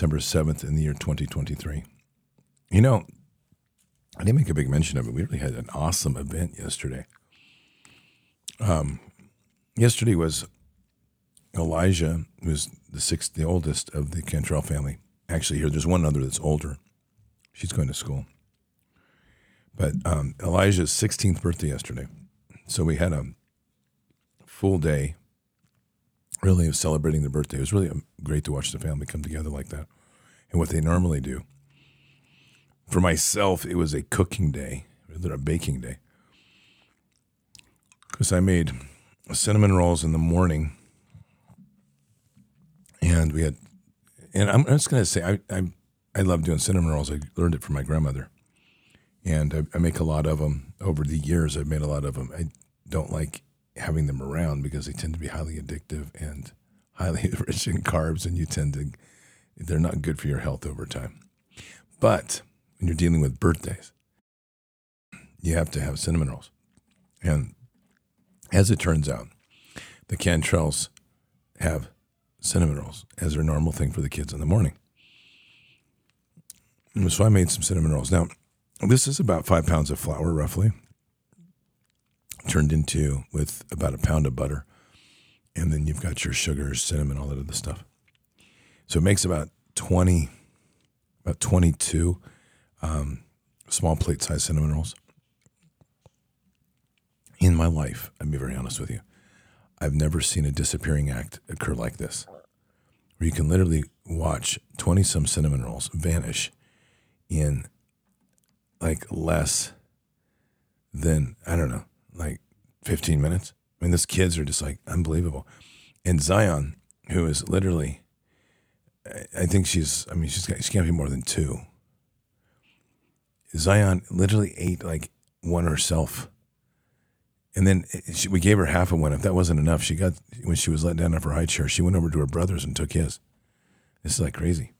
December 7th in the year 2023. You know, I didn't make a big mention of it. We really had an awesome event yesterday. Um, yesterday was Elijah, who's the sixth, the oldest of the Cantrell family. Actually, here there's one other that's older. She's going to school. But um, Elijah's 16th birthday yesterday. So we had a full day really of celebrating their birthday. It was really um, great to watch the family come together like that and what they normally do. For myself, it was a cooking day, rather a baking day. Because I made cinnamon rolls in the morning and we had, and I'm just going to say, I, I, I love doing cinnamon rolls. I learned it from my grandmother and I, I make a lot of them over the years. I've made a lot of them. I don't like having them around because they tend to be highly addictive and highly rich in carbs, and you tend to they're not good for your health over time. But when you're dealing with birthdays, you have to have cinnamon rolls, and as it turns out, the Cantrells have cinnamon rolls as their normal thing for the kids in the morning. So I made some cinnamon rolls. Now, this is about five pounds of flour, roughly, turned into with about a pound of butter. And then you've got your sugars, cinnamon, all that other stuff. So it makes about 20, about 22 um, small plate size cinnamon rolls. In my life, I'll be very honest with you, I've never seen a disappearing act occur like this, where you can literally watch 20 some cinnamon rolls vanish in like less than, I don't know, like 15 minutes. I mean, those kids are just like unbelievable. And Zion, who is literally, I- think she's, I mean, she's got, she can't be more than two. Zion literally ate like one herself. And then eh, she, we gave her half of one. If that wasn't enough, she got, when she was let down off her high chair, she went over to her brother's and took his. This is like crazy.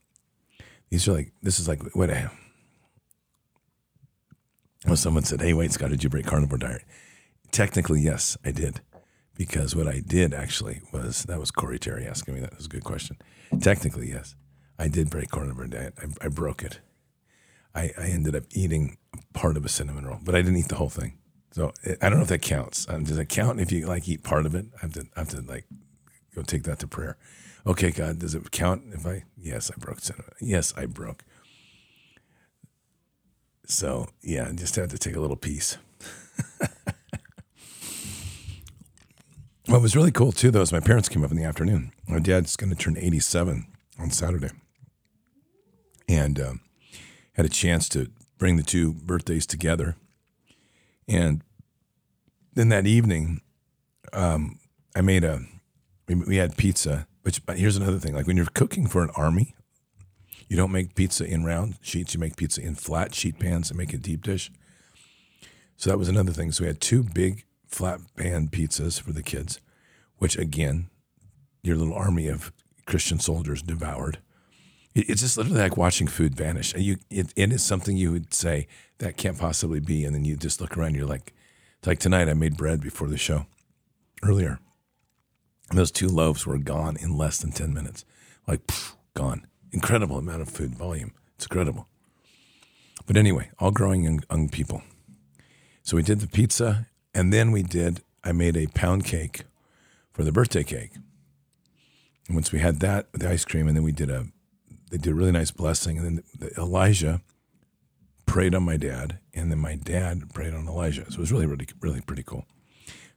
These are like, this is like, what eh. a, well, someone said, hey, wait, Scott, did you break carnivore diet? Technically, yes, I did. Because what I did actually was, that was Corey Terry asking me that. That was a good question. Technically, yes, I did break carnivore diet. I, I broke it. I, I ended up eating part of a cinnamon roll, but I didn't eat the whole thing. So it, I don't know if that counts. Um, does it count if you like eat part of it? I have to, I have to like go take that to prayer. Okay, God, does it count if I? Yes, I broke cinnamon. Yes, I broke. So yeah, I just had to take a little piece. what was really cool too, though, is my parents came up in the afternoon. My dad's going to turn 87 on Saturday, and um, had a chance to bring the two birthdays together. And then that evening, um, I made a. We, we had pizza. Which but here's another thing: like when you're cooking for an army, you don't make pizza in round sheets. You make pizza in flat sheet pans and make a deep dish. So that was another thing. So we had two big flat pan pizzas for the kids, which again, your little army of Christian soldiers devoured. It's just literally like watching food vanish. You, it, it is something you would say that can't possibly be, and then you just look around. And You're like, it's like tonight. I made bread before the show, earlier. And those two loaves were gone in less than ten minutes, like gone. Incredible amount of food volume. It's incredible. But anyway, all growing young, young people. So we did the pizza, and then we did. I made a pound cake for the birthday cake. And once we had that the ice cream, and then we did a, they did a really nice blessing, and then the, Elijah prayed on my dad, and then my dad prayed on Elijah. So it was really, really, really pretty cool.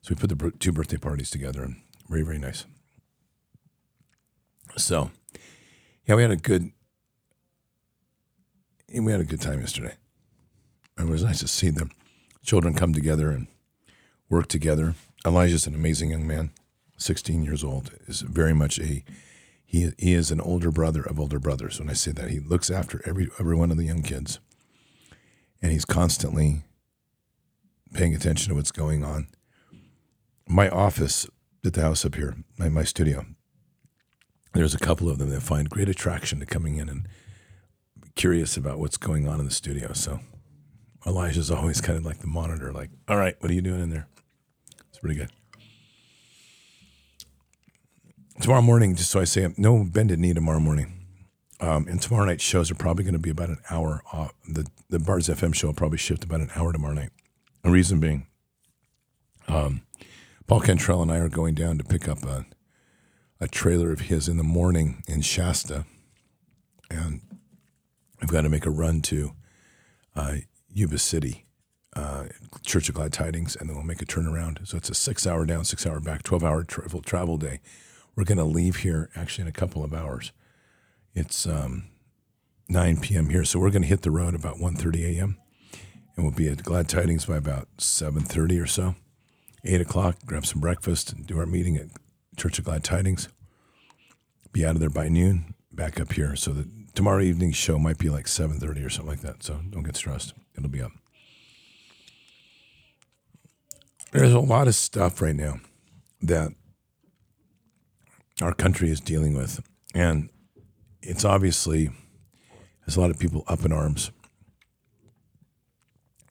So we put the two birthday parties together, and very, very nice. So, yeah, we had a good, we had a good time yesterday. It was nice to see the children come together and work together. Elijah's an amazing young man, 16 years old, is very much a he, he is an older brother of older brothers. When I say that, he looks after every every one of the young kids, and he's constantly paying attention to what's going on. My office at the house up here, my, my studio, there's a couple of them that find great attraction to coming in and curious about what's going on in the studio. So Elijah's always kind of like the monitor, like, all right, what are you doing in there? Pretty good. Tomorrow morning, just so I say, no bended knee tomorrow morning. Um, and tomorrow night's shows are probably going to be about an hour off. The, the Bards FM show will probably shift about an hour tomorrow night. The reason being, um, Paul Cantrell and I are going down to pick up a, a trailer of his in the morning in Shasta. And I've got to make a run to uh, Yuba City, uh, Church of Glad Tidings, and then we'll make a turnaround. So it's a six hour down, six hour back, 12 hour travel, travel day. We're going to leave here actually in a couple of hours. It's um, 9 p.m. here, so we're going to hit the road about 1.30 a.m. And we'll be at Glad Tidings by about 7.30 or so. 8 o'clock, grab some breakfast, and do our meeting at Church of Glad Tidings. Be out of there by noon, back up here. So the tomorrow evening's show might be like 7.30 or something like that, so don't get stressed. It'll be up. There's a lot of stuff right now that our country is dealing with. And it's obviously, there's a lot of people up in arms.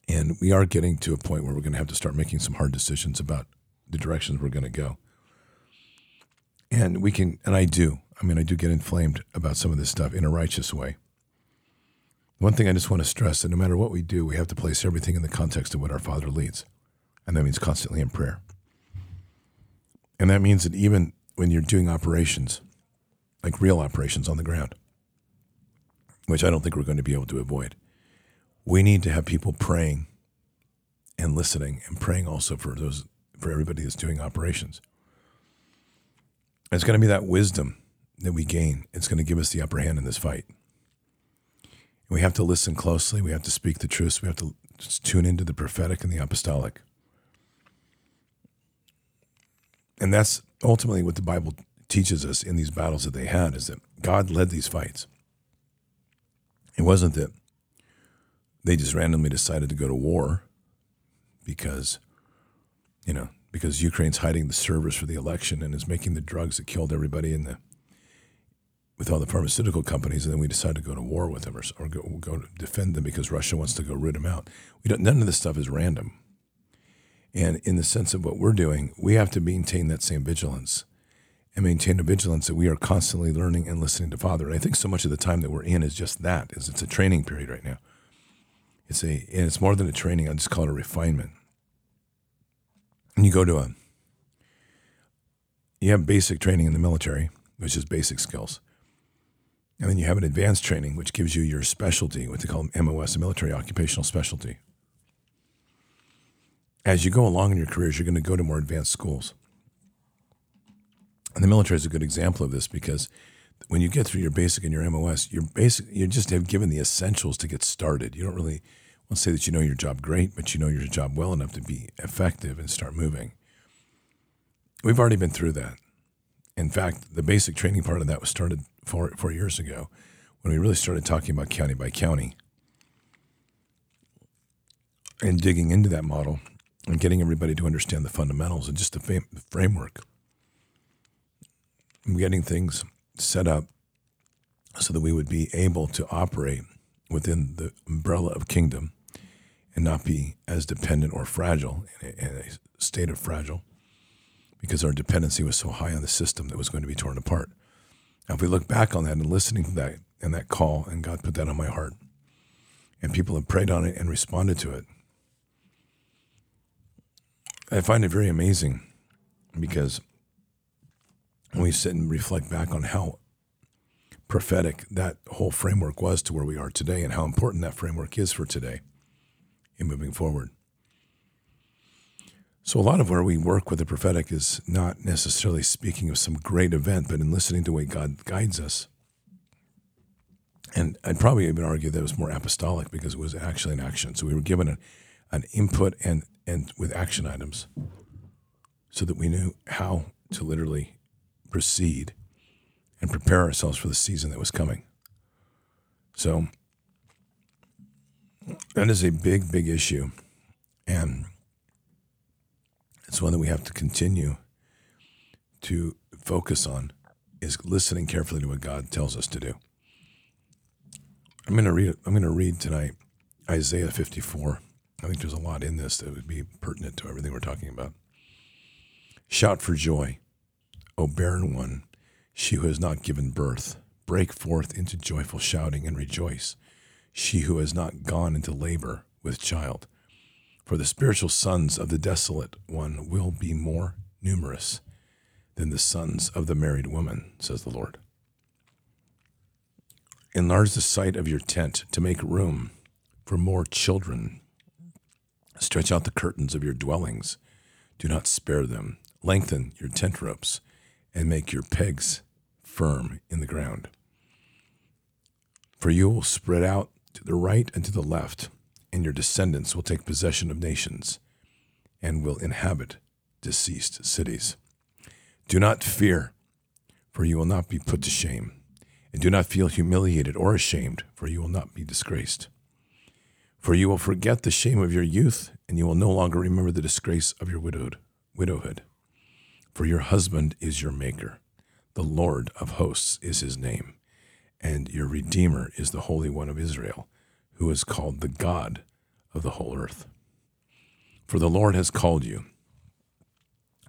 And we are getting to a point where we're going to have to start making some hard decisions about the directions we're going to go. And we can, and I do, I mean, I do get inflamed about some of this stuff in a righteous way. One thing I just want to stress that no matter what we do, we have to place everything in the context of what our Father leads. And that means constantly in prayer. And that means that even when you're doing operations, like real operations on the ground, which I don't think we're going to be able to avoid, we need to have people praying and listening and praying also for those for everybody that's doing operations. It's going to be that wisdom that we gain. It's going to give us the upper hand in this fight. We have to listen closely. We have to speak the truth. We have to tune into the prophetic and the apostolic. And that's ultimately what the Bible teaches us in these battles that they had is that God led these fights. It wasn't that they just randomly decided to go to war because, you know, because Ukraine's hiding the servers for the election and is making the drugs that killed everybody in the with all the pharmaceutical companies, and then we decide to go to war with them or, or go, go to defend them because Russia wants to go root them out. We don't, none of this stuff is random. And in the sense of what we're doing, we have to maintain that same vigilance and maintain a vigilance that we are constantly learning and listening to Father. And I think so much of the time that we're in is just that, is it's a training period right now. It's a and it's more than a training, I just call it a refinement. And you go to a you have basic training in the military, which is basic skills. And then you have an advanced training, which gives you your specialty, what they call MOS, military occupational specialty. As you go along in your careers, you're going to go to more advanced schools. And the military is a good example of this because when you get through your basic and your MOS, you're basic you just have given the essentials to get started. You don't really want to say that you know your job great, but you know your job well enough to be effective and start moving. We've already been through that. In fact, the basic training part of that was started four, four years ago when we really started talking about county by county and digging into that model and getting everybody to understand the fundamentals and just the, fam- the framework. And getting things set up so that we would be able to operate within the umbrella of kingdom and not be as dependent or fragile in a, in a state of fragile because our dependency was so high on the system that was going to be torn apart. Now, if we look back on that and listening to that and that call, and God put that on my heart, and people have prayed on it and responded to it, I find it very amazing because when we sit and reflect back on how prophetic that whole framework was to where we are today and how important that framework is for today in moving forward. So, a lot of where we work with the prophetic is not necessarily speaking of some great event, but in listening to the way God guides us. And I'd probably even argue that it was more apostolic because it was actually an action. So, we were given an, an input and, and with action items so that we knew how to literally proceed and prepare ourselves for the season that was coming. So, that is a big, big issue. And it's one that we have to continue to focus on is listening carefully to what God tells us to do. I'm going to read I'm going to read tonight Isaiah 54. I think there's a lot in this that would be pertinent to everything we're talking about. Shout for joy, O barren one, she who has not given birth. Break forth into joyful shouting and rejoice, she who has not gone into labor with child. For the spiritual sons of the desolate one will be more numerous than the sons of the married woman, says the Lord. Enlarge the site of your tent to make room for more children. Stretch out the curtains of your dwellings. Do not spare them. Lengthen your tent ropes and make your pegs firm in the ground. For you will spread out to the right and to the left and your descendants will take possession of nations and will inhabit deceased cities. Do not fear, for you will not be put to shame, and do not feel humiliated or ashamed, for you will not be disgraced. For you will forget the shame of your youth, and you will no longer remember the disgrace of your widowed widowhood. For your husband is your maker, the Lord of hosts is his name, and your Redeemer is the Holy One of Israel who is called the God of the whole earth. For the Lord has called you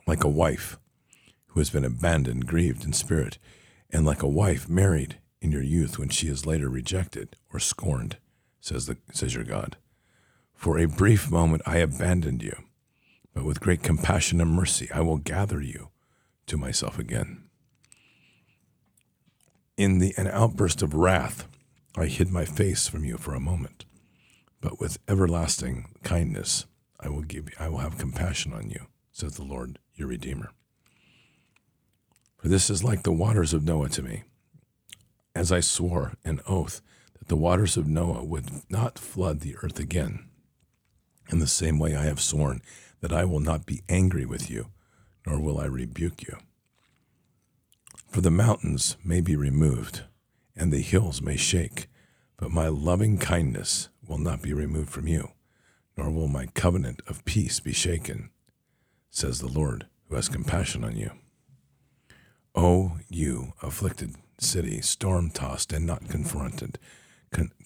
like a wife who has been abandoned, grieved in spirit, and like a wife married in your youth when she is later rejected or scorned, says, the, says your God. For a brief moment I abandoned you, but with great compassion and mercy I will gather you to myself again. In the, an outburst of wrath, I hid my face from you for a moment, but with everlasting kindness I will give I will have compassion on you, says the Lord your Redeemer. For this is like the waters of Noah to me. As I swore an oath that the waters of Noah would not flood the earth again. In the same way, I have sworn that I will not be angry with you, nor will I rebuke you. For the mountains may be removed, and the hills may shake, but my loving kindness will not be removed from you, nor will my covenant of peace be shaken, says the Lord, who has compassion on you. O you afflicted city, storm tossed and not confronted,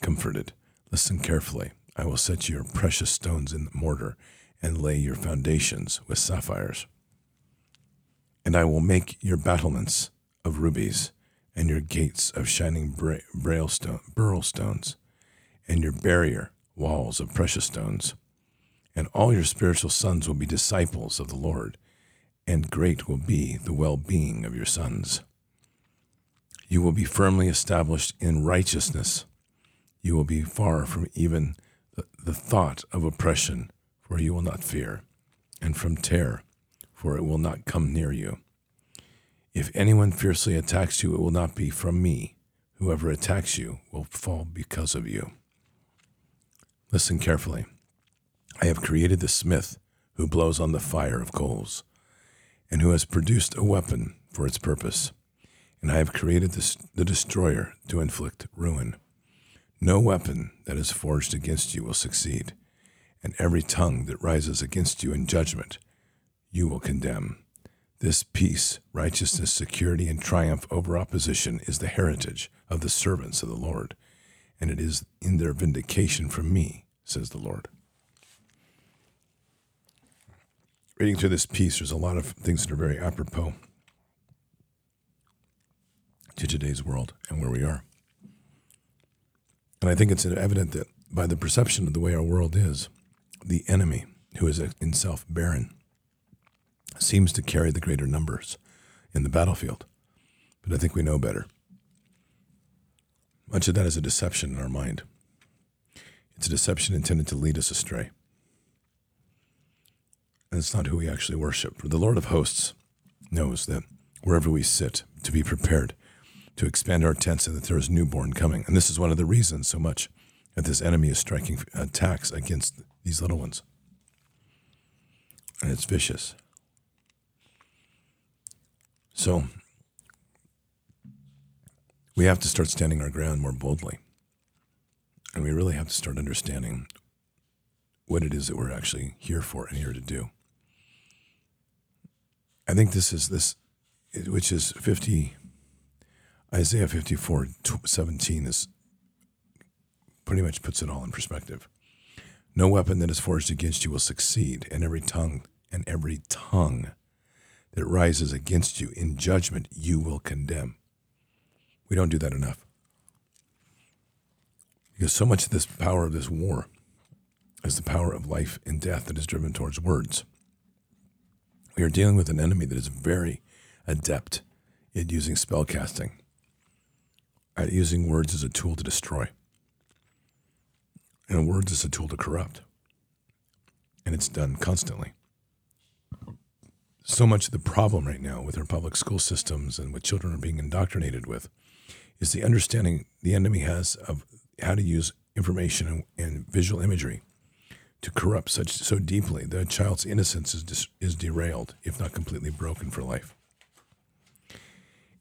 comforted, listen carefully. I will set your precious stones in the mortar and lay your foundations with sapphires. And I will make your battlements of rubies and your gates of shining bra- stones and your barrier walls of precious stones. And all your spiritual sons will be disciples of the Lord, and great will be the well being of your sons. You will be firmly established in righteousness. You will be far from even the, thought of oppression, for you will not fear, and from terror, for it will not come near you. If anyone fiercely attacks you, it will not be from me. Whoever attacks you will fall because of you. Listen carefully. I have created the smith who blows on the fire of coals, and who has produced a weapon for its purpose. And I have created the destroyer to inflict ruin. No weapon that is forged against you will succeed, and every tongue that rises against you in judgment you will condemn. This peace, righteousness, security, and triumph over opposition is the heritage of the servants of the Lord, and it is in their vindication from me, says the Lord. Reading through this piece, there's a lot of things that are very apropos to today's world and where we are. And I think it's evident that by the perception of the way our world is, the enemy, who is in self barren, seems to carry the greater numbers in the battlefield. But I think we know better. Much of that is a deception in our mind. It's a deception intended to lead us astray. And it's not who we actually worship. For the Lord of hosts knows that wherever we sit, to be prepared to expand our tents and that there is newborn coming. And this is one of the reasons so much that this enemy is striking attacks against these little ones. And it's vicious. So we have to start standing our ground more boldly. And we really have to start understanding what it is that we're actually here for and here to do. I think this is this, which is 50, Isaiah 54, 17 is pretty much puts it all in perspective. No weapon that is forged against you will succeed, and every tongue and every tongue that rises against you in judgment you will condemn. We don't do that enough. Because so much of this power of this war is the power of life and death that is driven towards words. We are dealing with an enemy that is very adept at using spell casting, at using words as a tool to destroy, and words as a tool to corrupt. And it's done constantly. So much of the problem right now with our public school systems and what children are being indoctrinated with is the understanding the enemy has of how to use information and, visual imagery to corrupt such so deeply that a child's innocence is dis, is derailed, if not completely broken for life.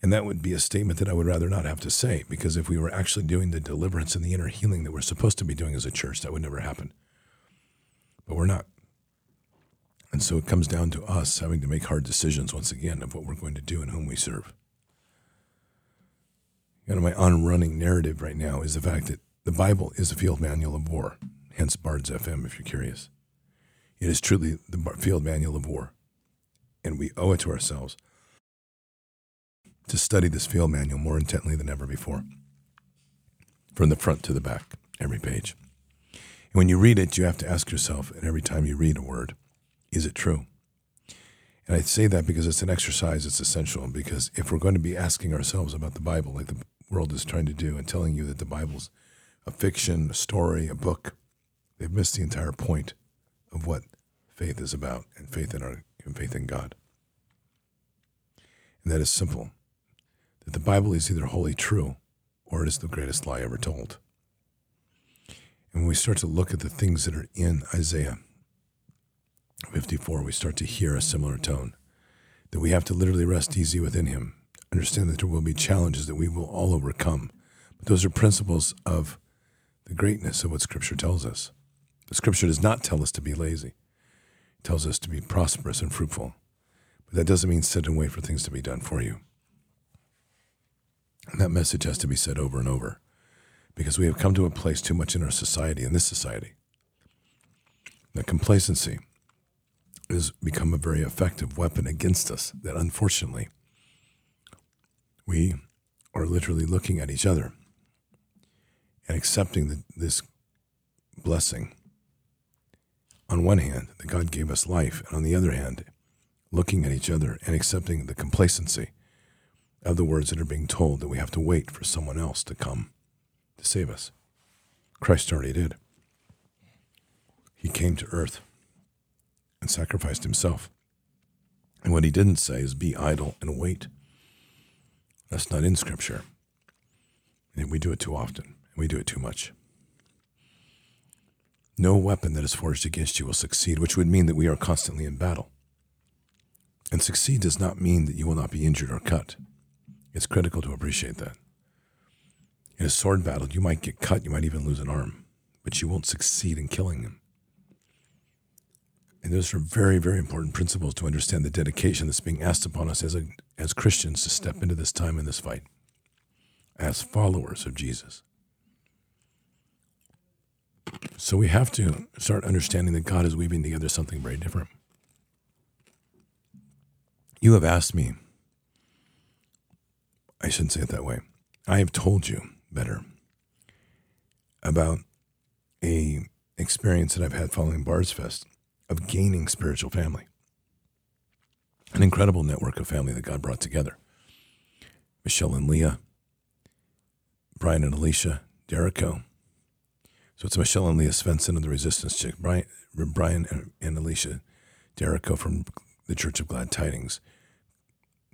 And that would be a statement that I would rather not have to say, because if we were actually doing the deliverance and the inner healing that we're supposed to be doing as a church, that would never happen. But we're not. And so it comes down to us having to make hard decisions once again of what we're going to do and whom we serve. Know, my on-running narrative right now is the fact that the Bible is a field manual of war hence Bards FM if you're curious. It is truly the field manual of war, and we owe it to ourselves to study this field manual more intently than ever before, from the front to the back, every page. And when you read it, you have to ask yourself, and every time you read a word, is it true? And I say that because it's an exercise, it's essential, because if we're going to be asking ourselves about the Bible, like the world is trying to do, and telling you that the Bible's a fiction, a story, a book, They've missed the entire point of what faith is about and faith in our and faith in God. And that is simple. That the Bible is either wholly true or it is the greatest lie ever told. And when we start to look at the things that are in Isaiah 54, we start to hear a similar tone that we have to literally rest easy within Him, understand that there will be challenges that we will all overcome. But those are principles of the greatness of what Scripture tells us. The Scripture does not tell us to be lazy, it tells us to be prosperous and fruitful. But that doesn't mean sit and wait for things to be done for you. That message has to be said over and over because we have come to a place too much in our society, in this society, that complacency has become a very effective weapon against us. That unfortunately, we are literally looking at each other and accepting the, this blessing. On one hand, that God gave us life, and on the other hand, looking at each other and accepting the complacency of the words that are being told that we have to wait for someone else to come to save us. Christ already did. He came to earth and sacrificed himself. And what he didn't say is be idle and wait. That's not in Scripture. And we do it too often, and we do it too much. No weapon that is forged against you will succeed, which would mean that we are constantly in battle. And succeed does not mean that you will not be injured or cut. It's critical to appreciate that. In a sword battle, you might get cut, you might even lose an arm, but you won't succeed in killing them. And those are very, very important principles to understand the dedication that's being asked upon us as, a, as Christians to step into this time in this fight, as followers of Jesus. So we have to start understanding that God is weaving together something very different. You have asked me, I shouldn't say it that way. I have told you better about a experience that I've had following Bards Fest of gaining spiritual family. An incredible network of family that God brought together. Michelle and Leah, Brian and Alicia, Derico. So it's Michelle and Leah Svensson of the Resistance Chick, Brian, Brian and, Alicia Derico from the Church of Glad Tidings,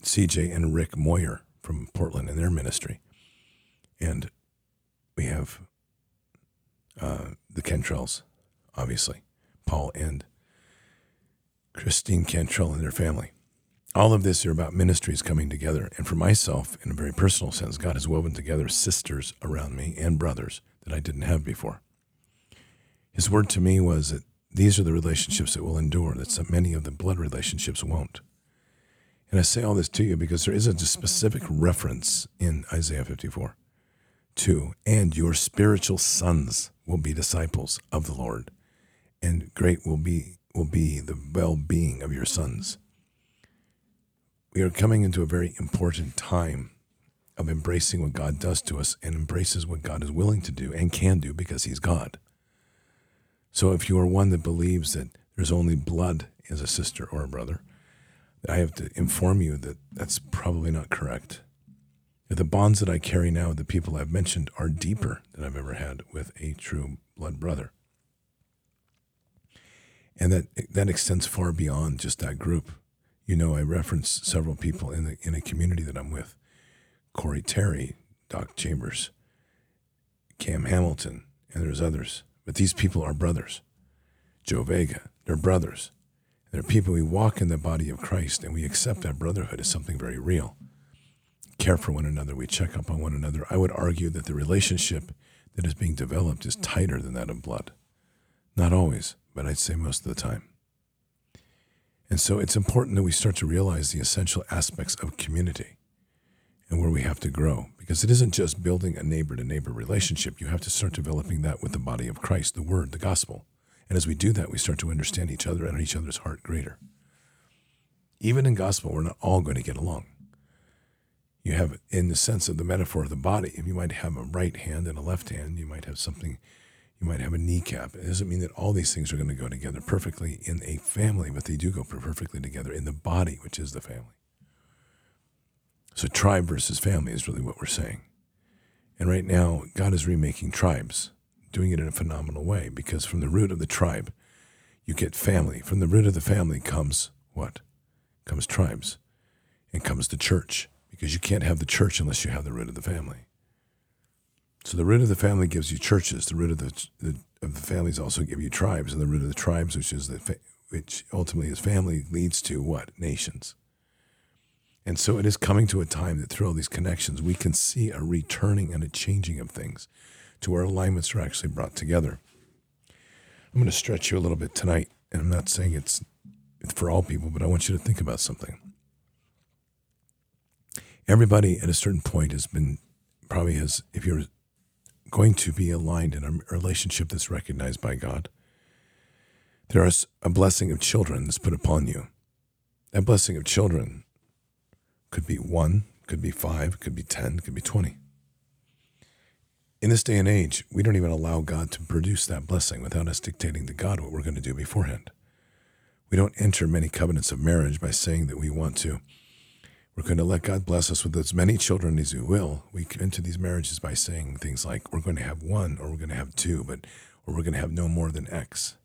CJ and Rick Moyer from Portland and their ministry. And we have uh, the Cantrells, obviously, Paul and Christine Cantrell and their family. All of this are about ministries coming together. And for myself, in a very personal sense, God has woven together sisters around me and brothers that I didn't have before. His word to me was that these are the relationships that will endure, that so many of the blood relationships won't. And I say all this to you because there is a specific reference in Isaiah 54 to, and your spiritual sons will be disciples of the Lord, and great will be will be the well being of your sons. We are coming into a very important time of embracing what God does to us and embraces what God is willing to do and can do because He's God. So if you are one that believes that there's only blood as a sister or a brother, I have to inform you that that's probably not correct. The bonds that I carry now with the people I've mentioned are deeper than I've ever had with a true blood brother and that that extends far beyond just that group. You know, I reference several people in the in a community that I'm with: Corey Terry, Doc Chambers, Cam Hamilton, and there's others. But these people are brothers. Joe Vega, they're brothers. They're people we walk in the body of Christ, and we accept that brotherhood as something very real. Care for one another, we check up on one another. I would argue that the relationship that is being developed is tighter than that of blood. Not always, but I'd say most of the time. And so it's important that we start to realize the essential aspects of community and where we have to grow because it isn't just building a neighbor to neighbor relationship. You have to start developing that with the body of Christ, the word, the gospel. And as we do that, we start to understand each other and each other's heart greater. Even in gospel, we're not all going to get along. You have, in the sense of the metaphor of the body, you might have a right hand and a left hand, you might have something you might have a kneecap. It doesn't mean that all these things are going to go together perfectly in a family, but they do go perfectly together in the body, which is the family. So, tribe versus family is really what we're saying. And right now, God is remaking tribes, doing it in a phenomenal way because from the root of the tribe, you get family. From the root of the family comes what? Comes tribes and comes the church because you can't have the church unless you have the root of the family. So the root of the family gives you churches. The root of the, the of the families also give you tribes, and the root of the tribes, which is the which ultimately is family, leads to what nations. And so it is coming to a time that through all these connections, we can see a returning and a changing of things to where alignments are actually brought together. I'm going to stretch you a little bit tonight, and I'm not saying it's for all people, but I want you to think about something. Everybody at a certain point has been probably has, if you're going to be aligned in a relationship that's recognized by God, there is a blessing of children that's put upon you. That blessing of children could be one, could be five, could be 10, could be 20. In this day and age, we don't even allow God to produce that blessing without us dictating to God what we're going to do beforehand. We don't enter many covenants of marriage by saying that we want to. We're going to let God bless us with as many children as He will. We enter these marriages by saying things like, we're going to have one, or we're going to have two, but or we're going to have no more than X.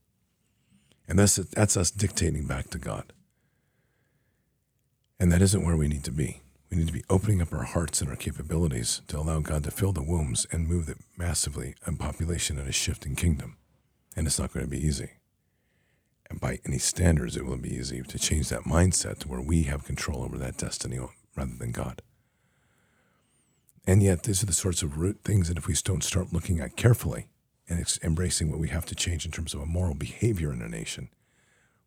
And that's, that's us dictating back to God. And that isn't where we need to be. We need to be opening up our hearts and our capabilities to allow God to fill the wombs and move it massively in population in a shifting kingdom. And it's not going to be easy. And by any standards, it will be easy to change that mindset to where we have control over that destiny rather than God. And yet, these are the sorts of root things that if we don't start looking at carefully and embracing what we have to change in terms of a moral behavior in a nation,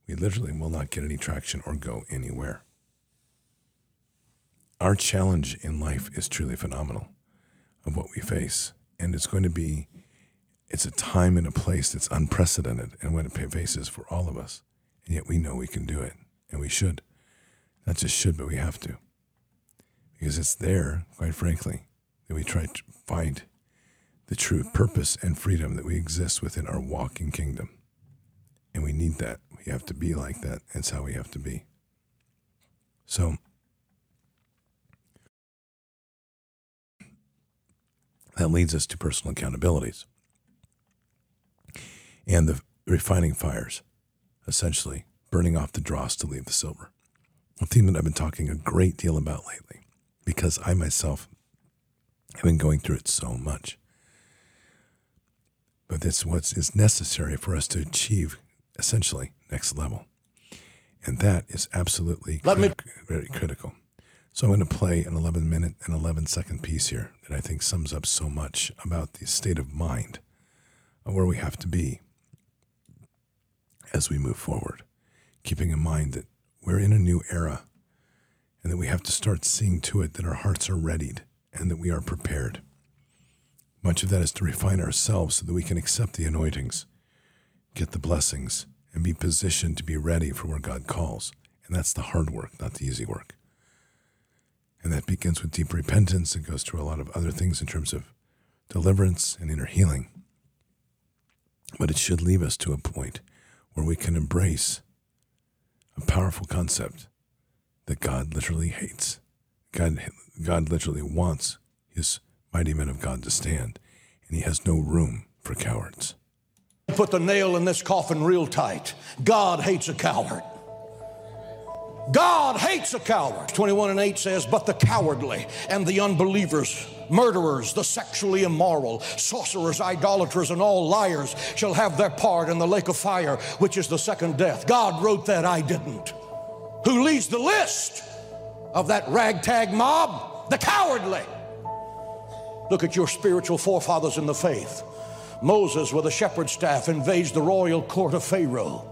we literally will not get any traction or go anywhere. Our challenge in life is truly phenomenal of what we face. And it's going to be, it's a time and a place that's unprecedented and what it faces for all of us. And yet we know we can do it and we should. Not just should, but we have to. Because it's there, quite frankly, that we try to find the true purpose and freedom that we exist within our walking kingdom. And we need that. We have to be like that. That's how we have to be. So, that leads us to personal accountabilities and the refining fires, essentially burning off the dross to leave the silver. A theme that I've been talking a great deal about lately because I myself have been going through it so much. But it's what is necessary for us to achieve essentially next level. And that is absolutely Let me- very critical. So I'm going to play an 11 minute and 11 second piece here that I think sums up so much about the state of mind of where we have to be as we move forward, keeping in mind that we're in a new era and that we have to start seeing to it that our hearts are readied and that we are prepared. Much of that is to refine ourselves so that we can accept the anointings, get the blessings, and be positioned to be ready for where God calls. And that's the hard work, not the easy work. And that begins with deep repentance. and goes through a lot of other things in terms of deliverance and inner healing. But it should leave us to a point where we can embrace a powerful concept that God literally hates. God, God literally wants his mighty men of God to stand, and he has no room for cowards. Put the nail in this coffin real tight. God hates a coward. God hates a coward. 21 and 8 says, But the cowardly and the unbelievers, murderers, the sexually immoral, sorcerers, idolaters, and all liars shall have their part in the lake of fire, which is the second death. God wrote that, I didn't. Who leads the list of that ragtag mob? The cowardly. Look at your spiritual forefathers in the faith. Moses, with a shepherd's staff, invades the royal court of Pharaoh.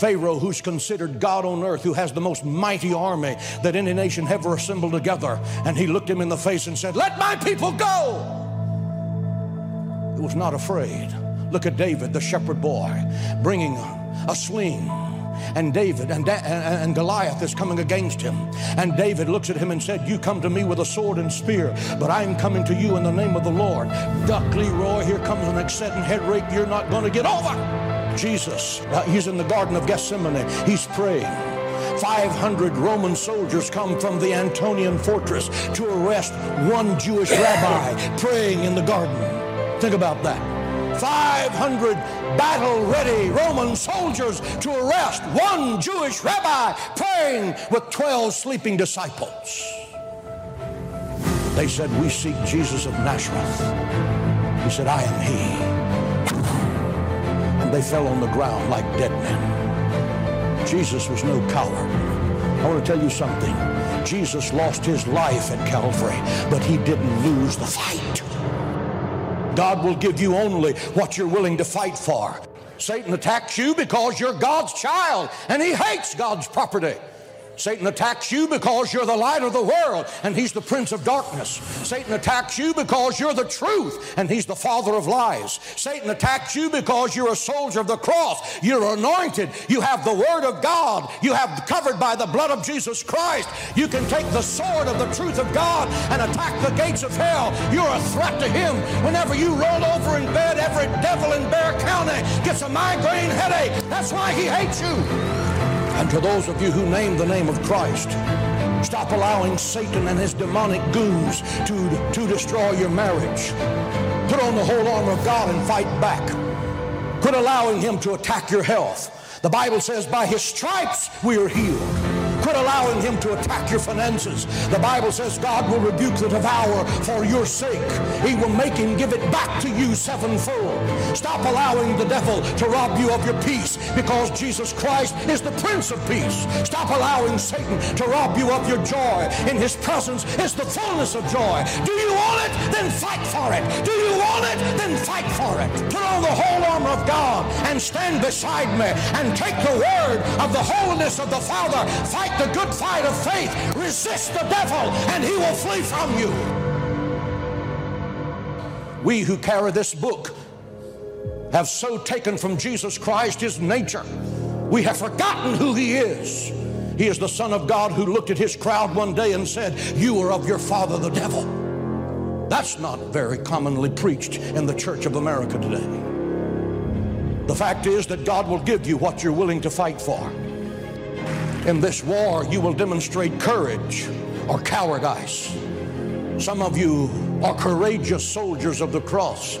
Pharaoh, who's considered God on earth, who has the most mighty army that any nation ever assembled together. And he looked him in the face and said, Let my people go. He was not afraid. Look at David, the shepherd boy, bringing a sling. And David and, and Goliath is coming against him. And David looks at him and said, You come to me with a sword and spear, but I'm coming to you in the name of the Lord. Duck Leroy, here comes an exciting head rake you're not going to get over. Jesus, he's in the Garden of Gethsemane. He's praying. 500 Roman soldiers come from the Antonian fortress to arrest one Jewish rabbi praying in the garden. Think about that. 500 battle ready Roman soldiers to arrest one Jewish rabbi praying with 12 sleeping disciples. They said, We seek Jesus of Nazareth. He said, I am he. They fell on the ground like dead men. Jesus was no coward. I want to tell you something. Jesus lost his life at Calvary, but he didn't lose the fight. God will give you only what you're willing to fight for. Satan attacks you because you're God's child and he hates God's property. Satan attacks you because you're the light of the world and he's the prince of darkness. Satan attacks you because you're the truth and he's the father of lies. Satan attacks you because you're a soldier of the cross. You're anointed. You have the word of God. You have covered by the blood of Jesus Christ. You can take the sword of the truth of God and attack the gates of hell. You're a threat to him. Whenever you roll over in bed, every devil in Bexar County gets a migraine headache. That's why he hates you. And to those of you who name the name of Christ, stop allowing Satan and his demonic goons to, to destroy your marriage. Put on the whole armor of God and fight back. Quit allowing him to attack your health. The Bible says, by his stripes we are healed. Quit allowing him to attack your finances. The Bible says God will rebuke the devourer for your sake. He will make him give it back to you sevenfold. Stop allowing the devil to rob you of your peace because Jesus Christ is the Prince of Peace. Stop allowing Satan to rob you of your joy. In his presence is the fullness of joy. Do you want it? Then fight for it. Do you want it? Then fight for it. Put on the whole armor of God and stand beside me and take the word of the holiness of the Father. Fight fight the good fight of faith. Resist the devil, and he will flee from you. We who carry this book have so taken from Jesus Christ his nature, we have forgotten who he is. He is the Son of God who looked at his crowd one day and said, You are of your father, the devil. That's not very commonly preached in the Church of America today. The fact is that God will give you what you're willing to fight for. In this war, you will demonstrate courage or cowardice. Some of you are courageous soldiers of the cross,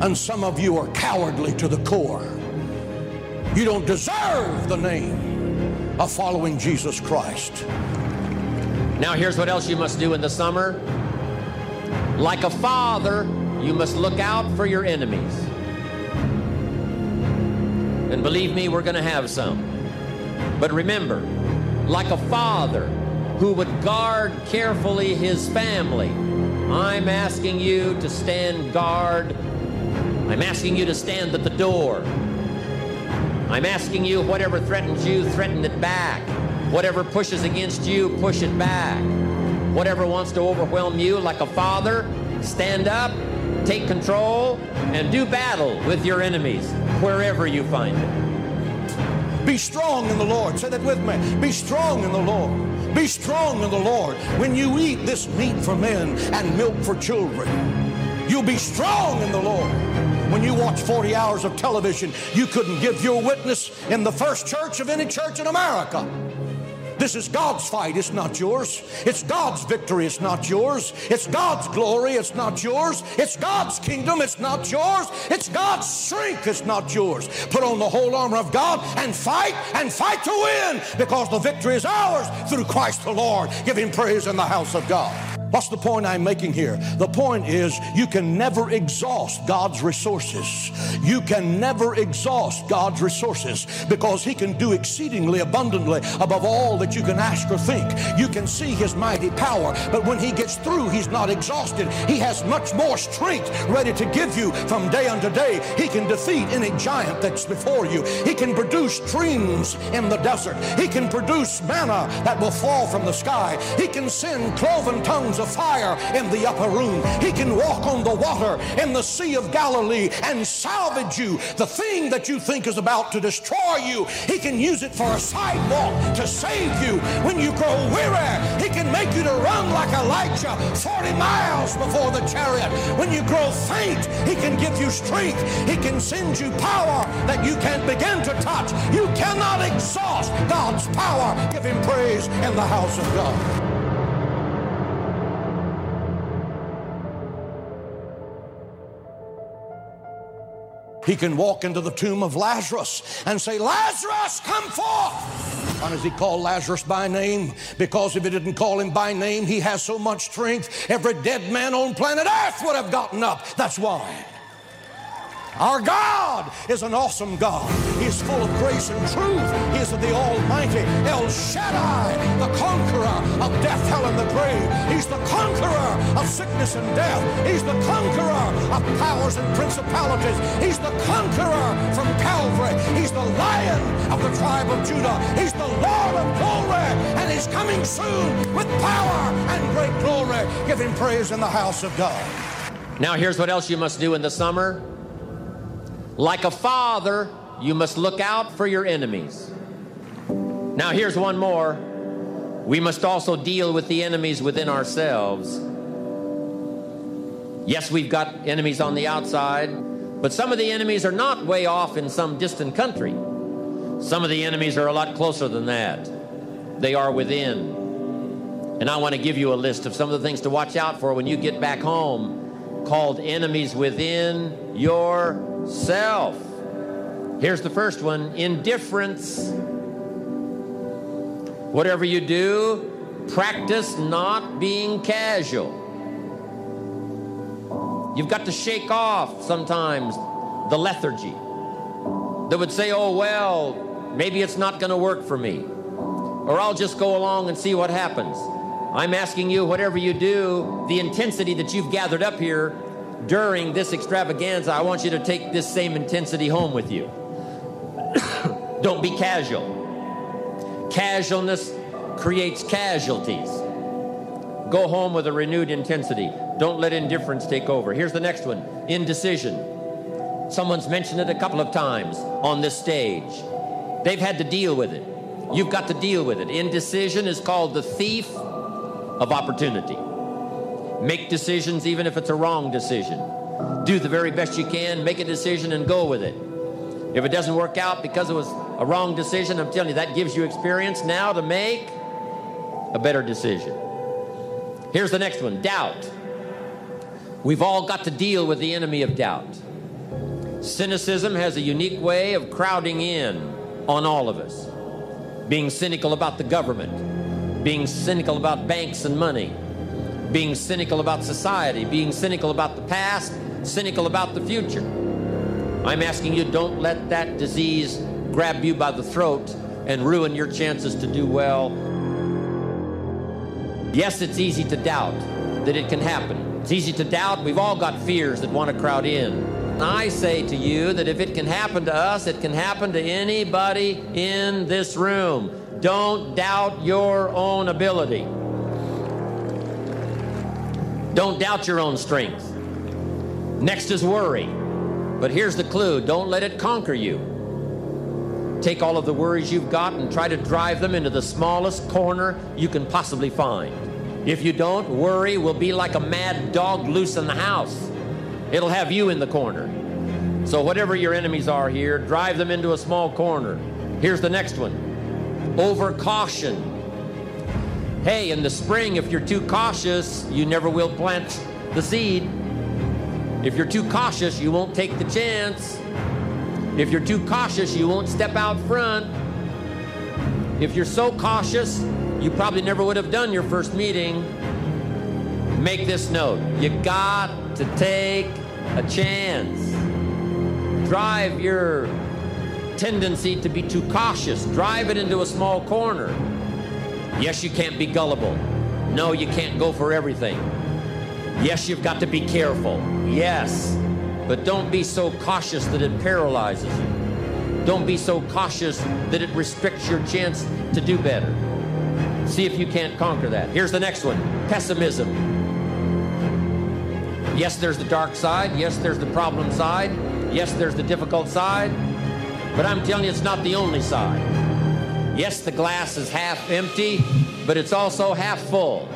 and some of you are cowardly to the core. You don't deserve the name of following Jesus Christ. Now, here's what else you must do in the summer. Like a father, you must look out for your enemies. And believe me, we're going to have some. But remember, like a father who would guard carefully his family, I'm asking you to stand guard. I'm asking you to stand at the door. I'm asking you, whatever threatens you, threaten it back. Whatever pushes against you, push it back. Whatever wants to overwhelm you, like a father, stand up, take control, and do battle with your enemies wherever you find it. Be strong in the Lord. Say that with me. Be strong in the Lord. Be strong in the Lord. When you eat this meat for men and milk for children, you'll be strong in the Lord. When you watch 40 hours of television, you couldn't give your witness in the first church of any church in America. This is God's fight, it's not yours. It's God's victory, it's not yours. It's God's glory, it's not yours. It's God's kingdom, it's not yours. It's God's strength, it's not yours. Put on the whole armor of God and fight and fight to win because the victory is ours through Christ the Lord. Give him praise in the house of God. What's the point I'm making here? The point is you can never exhaust God's resources. You can never exhaust God's resources because He can do exceedingly abundantly above all that you can ask or think. You can see His mighty power, but when He gets through, He's not exhausted. He has much more strength ready to give you from day unto day. He can defeat any giant that's before you. He can produce streams in the desert. He can produce manna that will fall from the sky. He can send cloven tongues of fire in the upper room. He can walk on the water in the Sea of Galilee and salvage you. The thing that you think is about to destroy you, He can use it for a sidewalk to save you. When you grow weary, He can make you to run like Elijah 40 miles before the chariot. When you grow faint, He can give you strength. He can send you power that you can't begin to touch. You cannot exhaust God's power. Give Him praise in the house of God. He can walk into the tomb of Lazarus and say, Lazarus, come forth. Why does he call Lazarus by name? Because if he didn't call him by name, he has so much strength, every dead man on planet Earth would have gotten up. That's why. Our God is an awesome God. He's full of grace and truth. He is the Almighty El Shaddai, the conqueror of death, hell, and the grave. He's the conqueror of sickness and death. He's the conqueror of powers and principalities. He's the conqueror from Calvary. He's the lion of the tribe of Judah. He's the Lord of glory, and he's coming soon with power and great glory. Give him praise in the house of God. Now, here's what else you must do in the summer. Like a father, you must look out for your enemies. Now, here's one more. We must also deal with the enemies within ourselves. Yes, we've got enemies on the outside, but some of the enemies are not way off in some distant country. Some of the enemies are a lot closer than that. They are within. And I want to give you a list of some of the things to watch out for when you get back home called enemies within yourself. Here's the first one indifference. Whatever you do, practice not being casual. You've got to shake off sometimes the lethargy that would say, oh, well, maybe it's not going to work for me, or I'll just go along and see what happens. I'm asking you, whatever you do, the intensity that you've gathered up here during this extravaganza, I want you to take this same intensity home with you. Don't be casual. Casualness creates casualties. Go home with a renewed intensity. Don't let indifference take over. Here's the next one indecision. Someone's mentioned it a couple of times on this stage. They've had to deal with it. You've got to deal with it. Indecision is called the thief of opportunity. Make decisions even if it's a wrong decision. Do the very best you can, make a decision and go with it. If it doesn't work out because it was a wrong decision, I'm telling you, that gives you experience now to make a better decision. Here's the next one doubt. We've all got to deal with the enemy of doubt. Cynicism has a unique way of crowding in on all of us. Being cynical about the government, being cynical about banks and money, being cynical about society, being cynical about the past, cynical about the future. I'm asking you, don't let that disease grab you by the throat and ruin your chances to do well. Yes, it's easy to doubt that it can happen. It's easy to doubt. We've all got fears that want to crowd in. I say to you that if it can happen to us, it can happen to anybody in this room. Don't doubt your own ability. Don't doubt your own strength. Next is worry. But here's the clue don't let it conquer you. Take all of the worries you've got and try to drive them into the smallest corner you can possibly find. If you don't, worry will be like a mad dog loose in the house. It'll have you in the corner. So, whatever your enemies are here, drive them into a small corner. Here's the next one over caution. Hey, in the spring, if you're too cautious, you never will plant the seed. If you're too cautious, you won't take the chance. If you're too cautious, you won't step out front. If you're so cautious, you probably never would have done your first meeting. Make this note you got to take a chance. Drive your tendency to be too cautious, drive it into a small corner. Yes, you can't be gullible. No, you can't go for everything. Yes, you've got to be careful. Yes. But don't be so cautious that it paralyzes you. Don't be so cautious that it restricts your chance to do better. See if you can't conquer that. Here's the next one pessimism. Yes, there's the dark side. Yes, there's the problem side. Yes, there's the difficult side. But I'm telling you, it's not the only side. Yes, the glass is half empty, but it's also half full.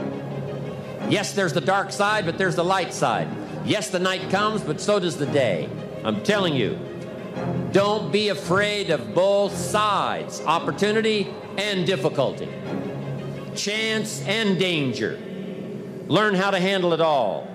Yes, there's the dark side, but there's the light side. Yes, the night comes, but so does the day. I'm telling you, don't be afraid of both sides opportunity and difficulty, chance and danger. Learn how to handle it all.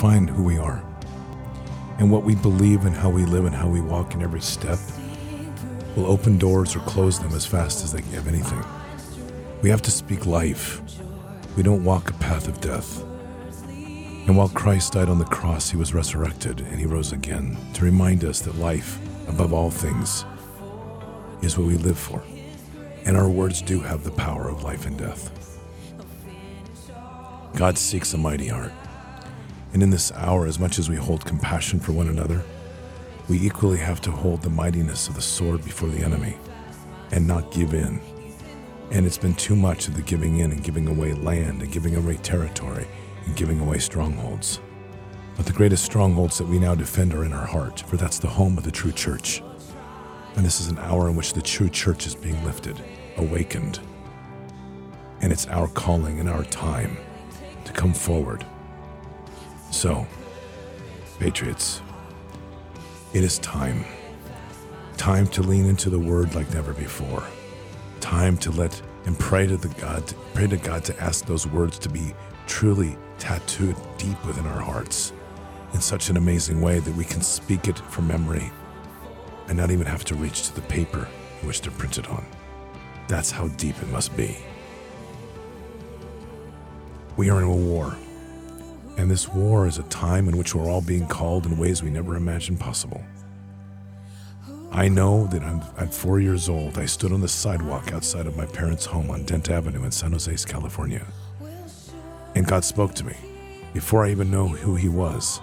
Define who we are and what we believe and how we live and how we walk in every step will open doors or close them as fast as they give anything. We have to speak life. We don't walk a path of death. And while Christ died on the cross, he was resurrected and he rose again to remind us that life, above all things, is what we live for. And our words do have the power of life and death. God seeks a mighty heart. And in this hour, as much as we hold compassion for one another, we equally have to hold the mightiness of the sword before the enemy and not give in. And it's been too much of the giving in and giving away land and giving away territory and giving away strongholds. But the greatest strongholds that we now defend are in our heart, for that's the home of the true church. And this is an hour in which the true church is being lifted, awakened. And it's our calling and our time to come forward. So, Patriots, it is time. Time to lean into the word like never before. Time to let and pray to the God, pray to God to ask those words to be truly tattooed deep within our hearts in such an amazing way that we can speak it from memory and not even have to reach to the paper in which they're printed on. That's how deep it must be. We are in a war. And this war is a time in which we're all being called in ways we never imagined possible. I know that I'm, at four years old, I stood on the sidewalk outside of my parents' home on Dent Avenue in San Jose, California. And God spoke to me before I even know who He was.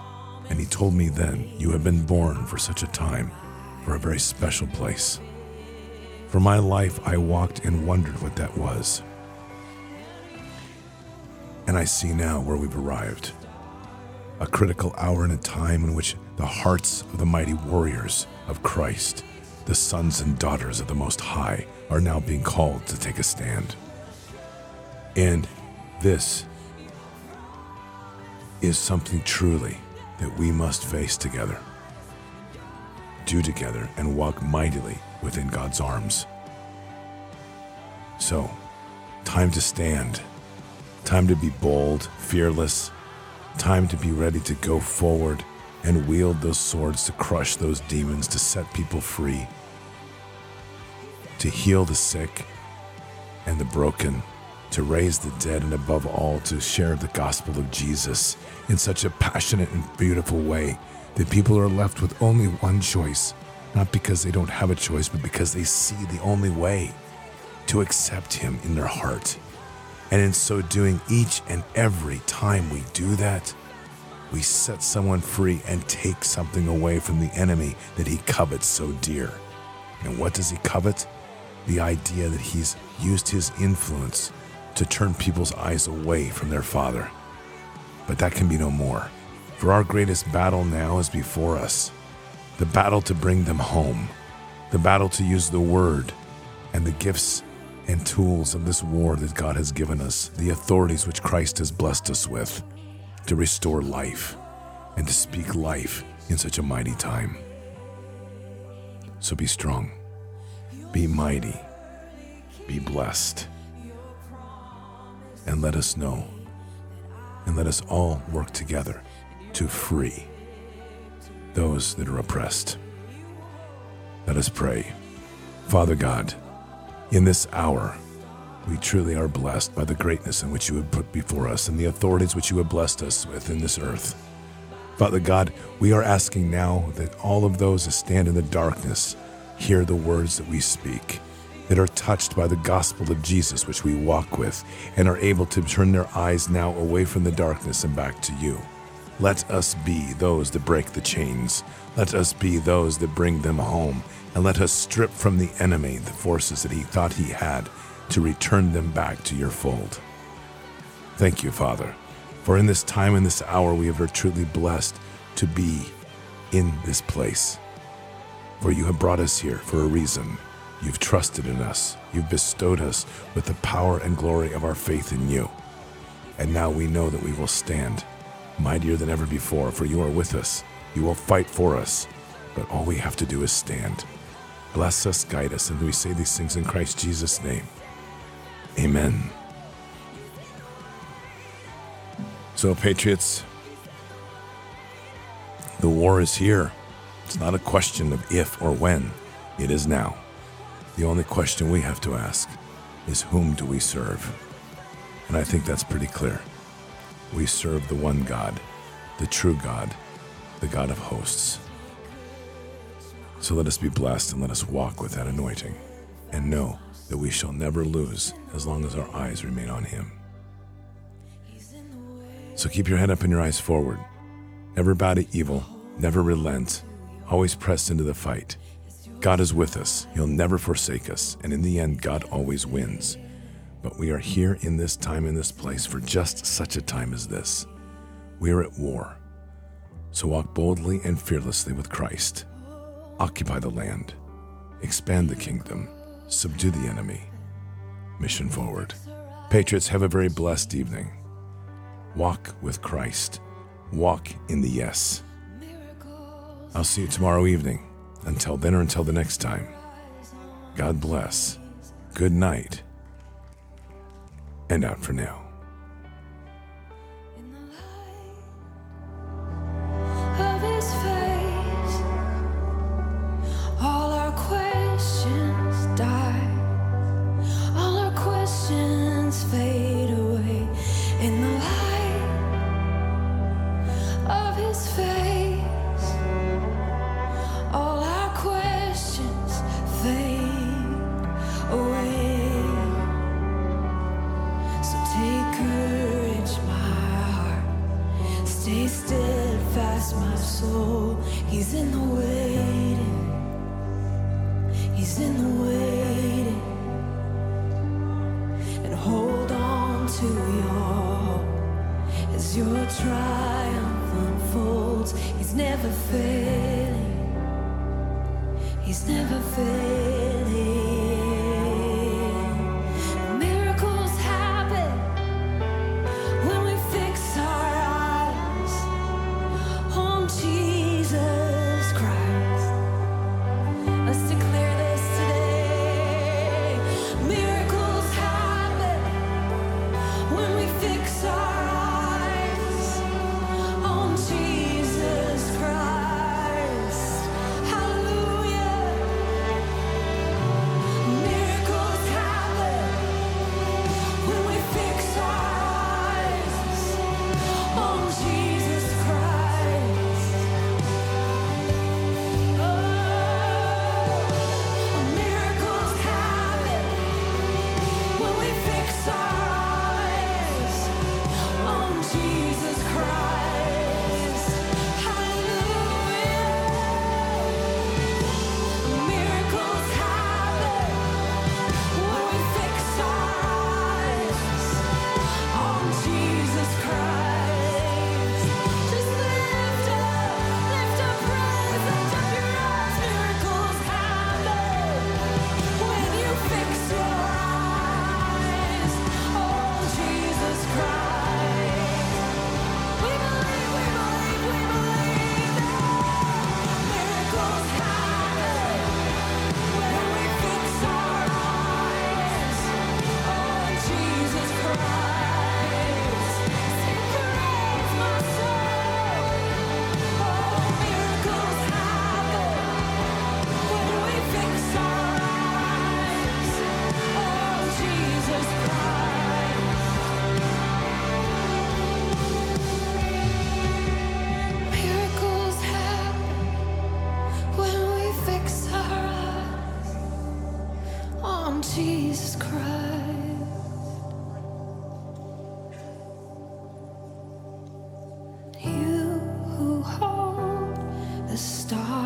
And He told me then, You have been born for such a time, for a very special place. For my life, I walked and wondered what that was. And I see now where we've arrived. A critical hour and a time in which the hearts of the mighty warriors of Christ, the sons and daughters of the Most High, are now being called to take a stand. And this is something truly that we must face together, do together, and walk mightily within God's arms. So, time to stand, time to be bold, fearless, time to be ready to go forward and wield those swords to crush those demons, to set people free, to heal the sick and the broken, to raise the dead, and above all, to share the gospel of Jesus in such a passionate and beautiful way that people are left with only one choice, not because they don't have a choice, but because they see the only way to accept Him in their heart. And in so doing, each and every time we do that, we set someone free and take something away from the enemy that he covets so dear. And what does he covet? The idea that he's used his influence to turn people's eyes away from their Father. But that can be no more. For our greatest battle now is before us the battle to bring them home, the battle to use the word and the gifts and tools of this war that God has given us, the authorities which Christ has blessed us with to restore life and to speak life in such a mighty time. So be strong, be mighty, be blessed, and let us know, and let us all work together to free those that are oppressed. Let us pray. Father God, in this hour, we truly are blessed by the greatness in which you have put before us and the authorities which you have blessed us with in this earth. Father God, we are asking now that all of those that stand in the darkness hear the words that we speak, that are touched by the gospel of Jesus which we walk with, and are able to turn their eyes now away from the darkness and back to you. Let us be those that break the chains. Let us be those that bring them home. And let us strip from the enemy the forces that he thought he had to return them back to your fold. Thank you, Father, For in this time and this hour we have are truly blessed to be in this place. For you have brought us here for a reason. You've trusted in us. You've bestowed us with the power and glory of our faith in you. And now we know that we will stand mightier than ever before, for you are with us. You will fight for us, but all we have to do is stand. Bless us, guide us, and we say these things in Christ Jesus' name. Amen. So, Patriots, the war is here. It's not a question of if or when, it is now. The only question we have to ask is whom do we serve? And I think that's pretty clear. We serve the one God, the true God, the God of hosts. So let us be blessed and let us walk with that anointing and know that we shall never lose as long as our eyes remain on Him. So keep your head up and your eyes forward. Never bow to evil, never relent, always press into the fight. God is with us, He'll never forsake us, and in the end, God always wins. But we are here in this time, in this place, for just such a time as this. We are at war. So walk boldly and fearlessly with Christ. Occupy the land, expand the kingdom, subdue the enemy. Mission forward. Patriots, have a very blessed evening. Walk with Christ. Walk in the yes. I'll see you tomorrow evening. Until then or until the next time, God bless. Good night. And out for now. Stop. stars.